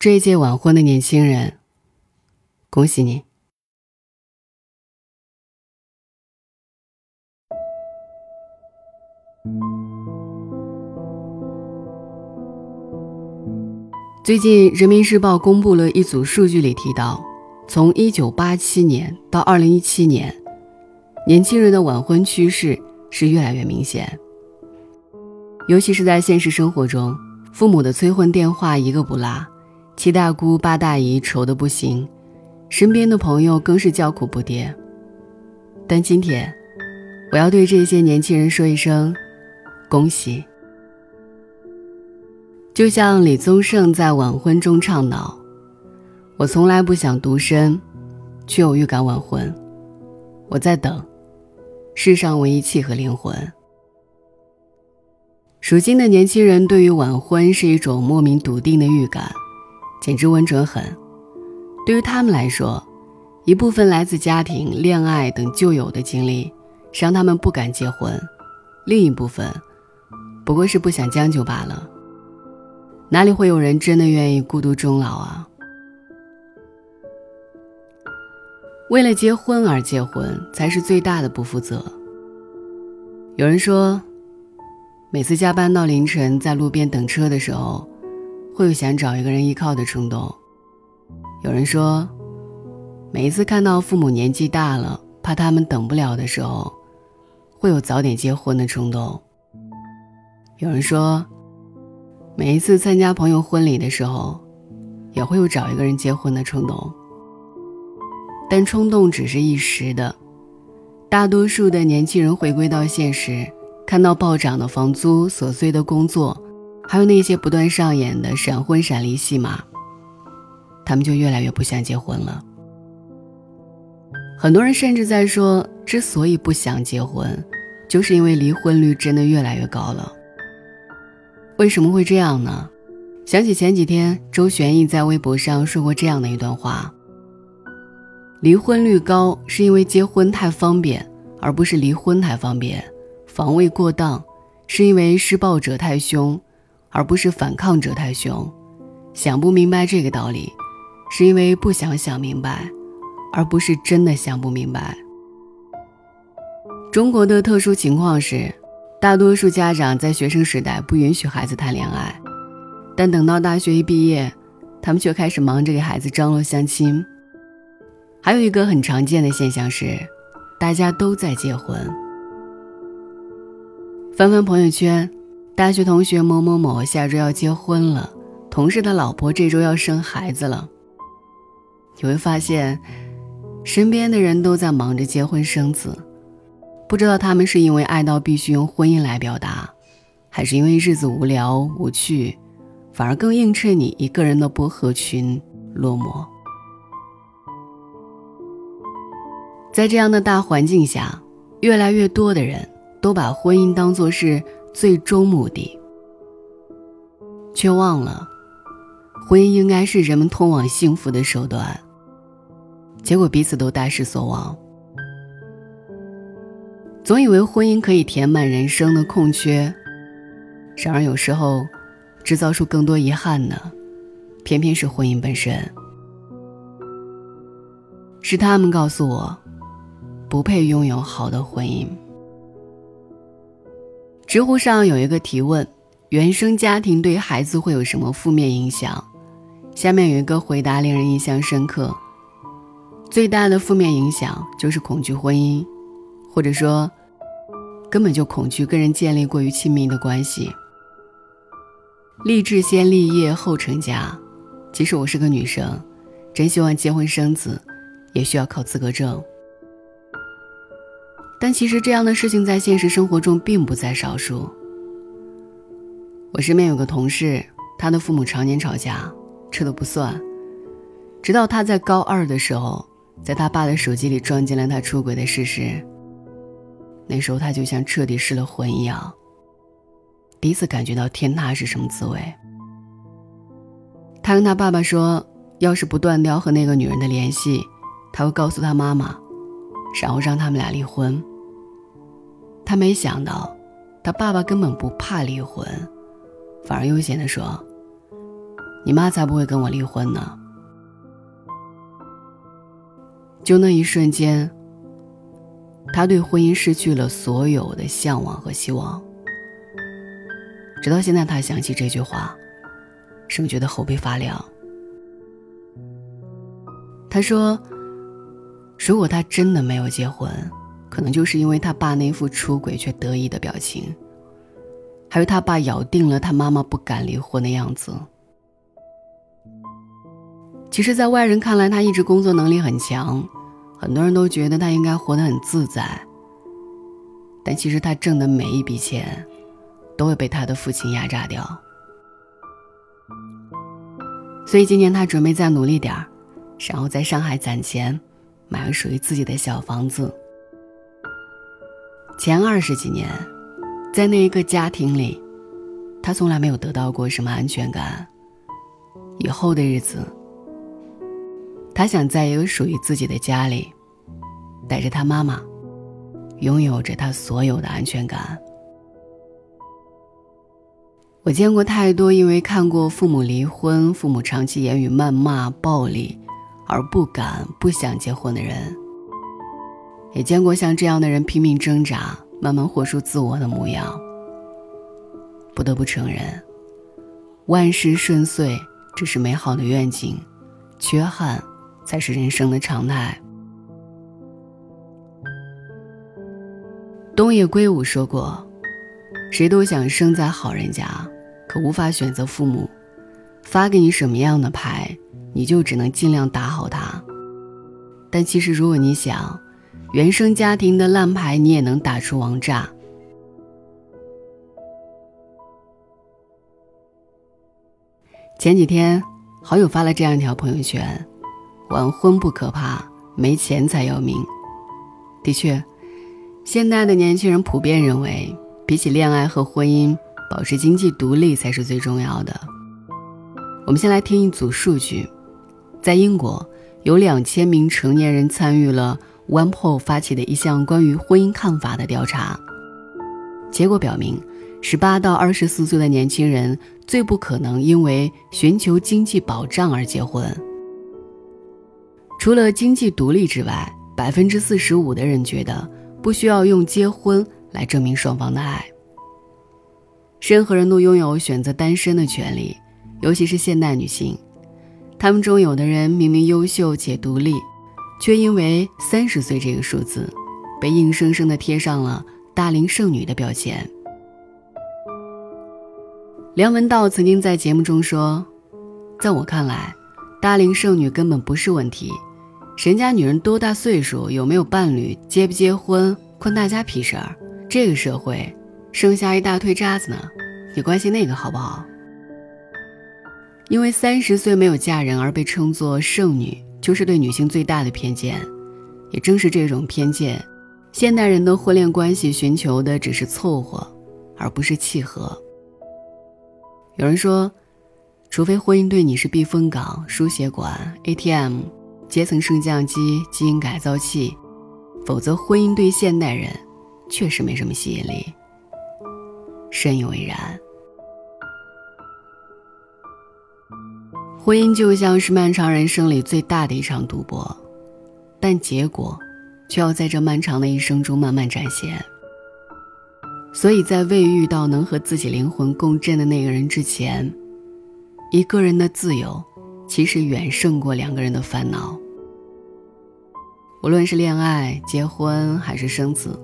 这一届晚婚的年轻人，恭喜你！最近，《人民日报》公布了一组数据，里提到，从1987年到2017年，年轻人的晚婚趋势是越来越明显。尤其是在现实生活中，父母的催婚电话一个不落，七大姑八大姨愁得不行，身边的朋友更是叫苦不迭。但今天，我要对这些年轻人说一声，恭喜！就像李宗盛在晚婚中唱道：“我从来不想独身，却有预感晚婚。我在等，世上唯一契合灵魂。”如今的年轻人对于晚婚是一种莫名笃定的预感，简直稳准狠。对于他们来说，一部分来自家庭、恋爱等旧有的经历，让他们不敢结婚；另一部分，不过是不想将就罢了。哪里会有人真的愿意孤独终老啊？为了结婚而结婚，才是最大的不负责。有人说，每次加班到凌晨，在路边等车的时候，会有想找一个人依靠的冲动。有人说，每一次看到父母年纪大了，怕他们等不了的时候，会有早点结婚的冲动。有人说。每一次参加朋友婚礼的时候，也会有找一个人结婚的冲动。但冲动只是一时的，大多数的年轻人回归到现实，看到暴涨的房租、琐碎的工作，还有那些不断上演的闪婚闪离戏码，他们就越来越不想结婚了。很多人甚至在说，之所以不想结婚，就是因为离婚率真的越来越高了。为什么会这样呢？想起前几天周旋义在微博上说过这样的一段话：离婚率高是因为结婚太方便，而不是离婚太方便；防卫过当是因为施暴者太凶，而不是反抗者太凶。想不明白这个道理，是因为不想想明白，而不是真的想不明白。中国的特殊情况是。大多数家长在学生时代不允许孩子谈恋爱，但等到大学一毕业，他们却开始忙着给孩子张罗相亲。还有一个很常见的现象是，大家都在结婚。翻翻朋友圈，大学同学某某某下周要结婚了，同事的老婆这周要生孩子了。你会发现，身边的人都在忙着结婚生子。不知道他们是因为爱到必须用婚姻来表达，还是因为日子无聊无趣，反而更映衬你一个人的薄荷裙落寞。在这样的大环境下，越来越多的人都把婚姻当作是最终目的，却忘了，婚姻应该是人们通往幸福的手段。结果彼此都大失所望。总以为婚姻可以填满人生的空缺，然而有时候，制造出更多遗憾的，偏偏是婚姻本身。是他们告诉我，不配拥有好的婚姻。知乎上有一个提问：原生家庭对孩子会有什么负面影响？下面有一个回答令人印象深刻：最大的负面影响就是恐惧婚姻，或者说。根本就恐惧跟人建立过于亲密的关系。立志先立业后成家，即使我是个女生，真希望结婚生子，也需要考资格证。但其实这样的事情在现实生活中并不在少数。我身边有个同事，他的父母常年吵架，这都不算，直到他在高二的时候，在他爸的手机里撞见了他出轨的事实。那时候他就像彻底失了魂一样，第一次感觉到天塌是什么滋味。他跟他爸爸说，要是不断掉和那个女人的联系，他会告诉他妈妈，然后让他们俩离婚。他没想到，他爸爸根本不怕离婚，反而悠闲的说：“你妈才不会跟我离婚呢。就那一瞬间，他对婚姻失去了所有的向往和希望。直到现在，他想起这句话，生觉得后背发凉。他说：“如果他真的没有结婚，可能就是因为他爸那副出轨却得意的表情，还有他爸咬定了他妈妈不敢离婚的样子。其实，在外人看来，他一直工作能力很强，很多人都觉得他应该活得很自在。但其实，他挣的每一笔钱，都会被他的父亲压榨掉。所以，今年他准备再努力点儿。”然后在上海攒钱，买个属于自己的小房子。前二十几年，在那一个家庭里，他从来没有得到过什么安全感。以后的日子，他想在一个属于自己的家里，带着他妈妈，拥有着他所有的安全感。我见过太多因为看过父母离婚、父母长期言语谩骂、暴力。而不敢、不想结婚的人，也见过像这样的人拼命挣扎、慢慢活出自我的模样。不得不承认，万事顺遂这是美好的愿景，缺憾才是人生的常态。东野圭吾说过：“谁都想生在好人家，可无法选择父母发给你什么样的牌。”你就只能尽量打好它，但其实如果你想，原生家庭的烂牌你也能打出王炸。前几天，好友发了这样一条朋友圈：“晚婚不可怕，没钱才要命。”的确，现代的年轻人普遍认为，比起恋爱和婚姻，保持经济独立才是最重要的。我们先来听一组数据。在英国，有两千名成年人参与了 OnePoll 发起的一项关于婚姻看法的调查。结果表明，十八到二十四岁的年轻人最不可能因为寻求经济保障而结婚。除了经济独立之外，百分之四十五的人觉得不需要用结婚来证明双方的爱。任何人都拥有选择单身的权利，尤其是现代女性。他们中有的人明明优秀且独立，却因为三十岁这个数字，被硬生生的贴上了大龄剩女的标签。梁文道曾经在节目中说：“在我看来，大龄剩女根本不是问题，人家女人多大岁数，有没有伴侣，结不结婚，关大家屁事儿。这个社会，剩下一大堆渣子呢，你关心那个好不好？”因为三十岁没有嫁人而被称作剩女，就是对女性最大的偏见。也正是这种偏见，现代人的婚恋关系寻求的只是凑合，而不是契合。有人说，除非婚姻对你是避风港、输血管、ATM、阶层升降机、基因改造器，否则婚姻对现代人确实没什么吸引力。深以为然。婚姻就像是漫长人生里最大的一场赌博，但结果却要在这漫长的一生中慢慢展现。所以在未遇到能和自己灵魂共振的那个人之前，一个人的自由其实远胜过两个人的烦恼。无论是恋爱、结婚还是生子，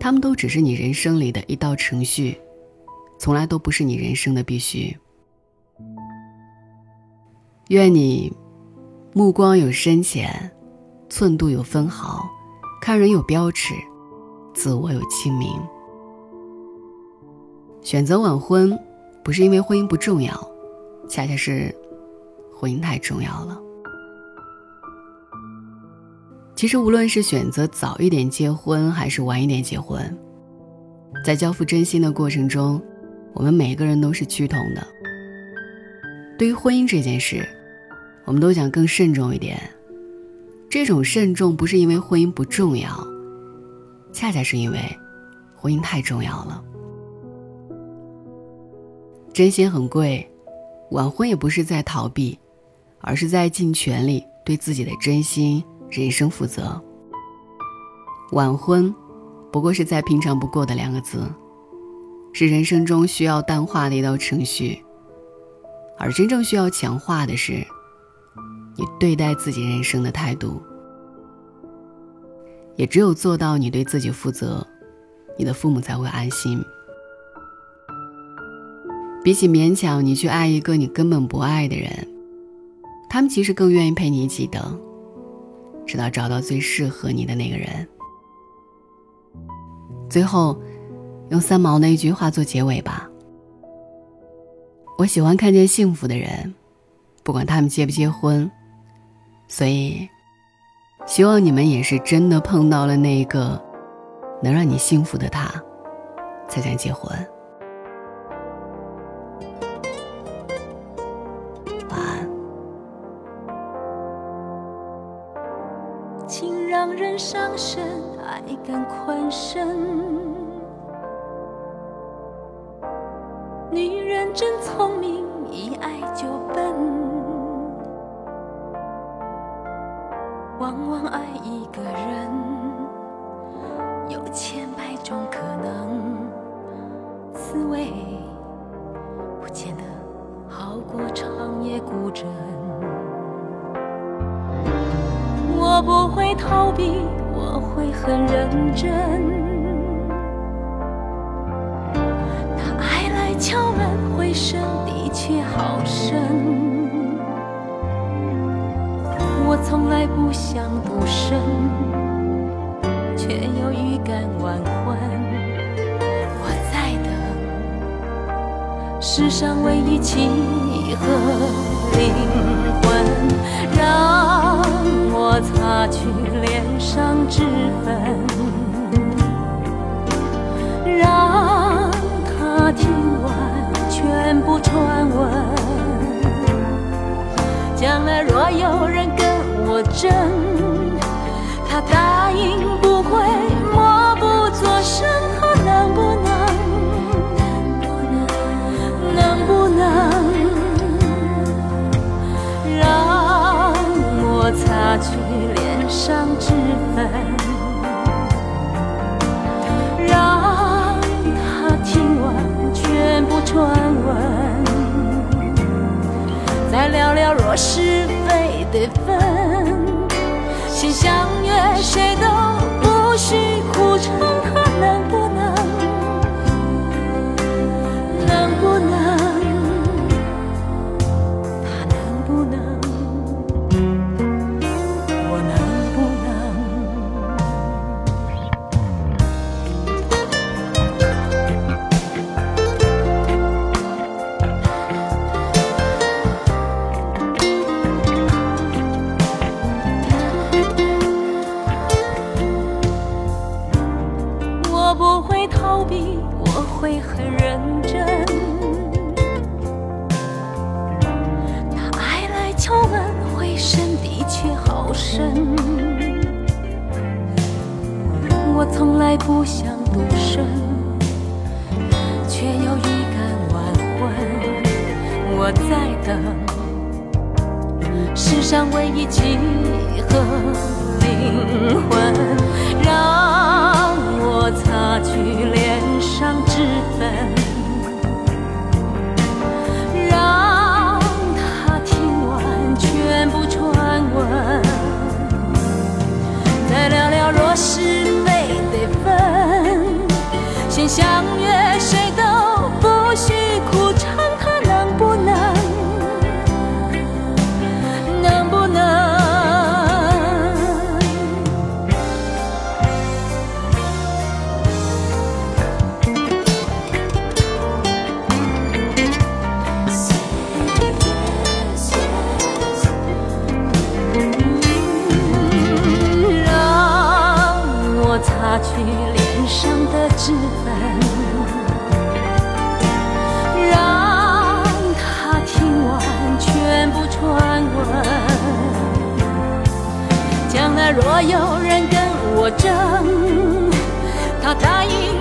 他们都只是你人生里的一道程序，从来都不是你人生的必须。愿你目光有深浅，寸度有分毫，看人有标尺，自我有清明。选择晚婚，不是因为婚姻不重要，恰恰是婚姻太重要了。其实，无论是选择早一点结婚，还是晚一点结婚，在交付真心的过程中，我们每个人都是趋同的。对于婚姻这件事，我们都想更慎重一点。这种慎重不是因为婚姻不重要，恰恰是因为婚姻太重要了。真心很贵，晚婚也不是在逃避，而是在尽全力对自己的真心人生负责。晚婚，不过是再平常不过的两个字，是人生中需要淡化的一道程序，而真正需要强化的是你对待自己人生的态度。也只有做到你对自己负责，你的父母才会安心。比起勉强你去爱一个你根本不爱的人，他们其实更愿意陪你一起等，直到找到最适合你的那个人。最后，用三毛那一句话做结尾吧。我喜欢看见幸福的人，不管他们结不结婚，所以，希望你们也是真的碰到了那一个能让你幸福的他，才想结婚。真聪明，不想独身，却又预感晚婚。我在等世上唯一契合灵魂，让。我擦去脸上脂粉，让他听完全部传闻。将来若有真，他答应不会默不作声。他能不能？能不能？让我擦去脸。上脂粉，让他听完全部传闻，再聊聊若是非得分，世上唯一契合灵魂，让我擦去脸上脂粉，让他听完全部传闻，再聊聊若是非得分。先相约，谁都之分让他听完全部传闻。将来若有人跟我争他答应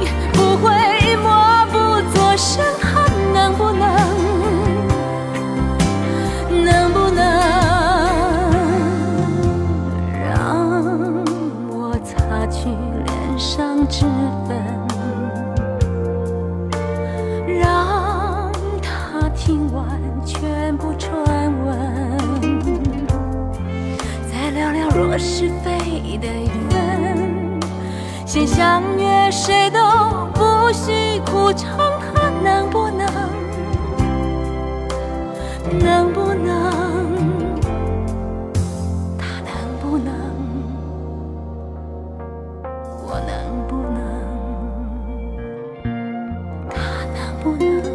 是非得分先相约谁都不许苦撑他能不能？能不能？他能？不能？我能不能？他能不能？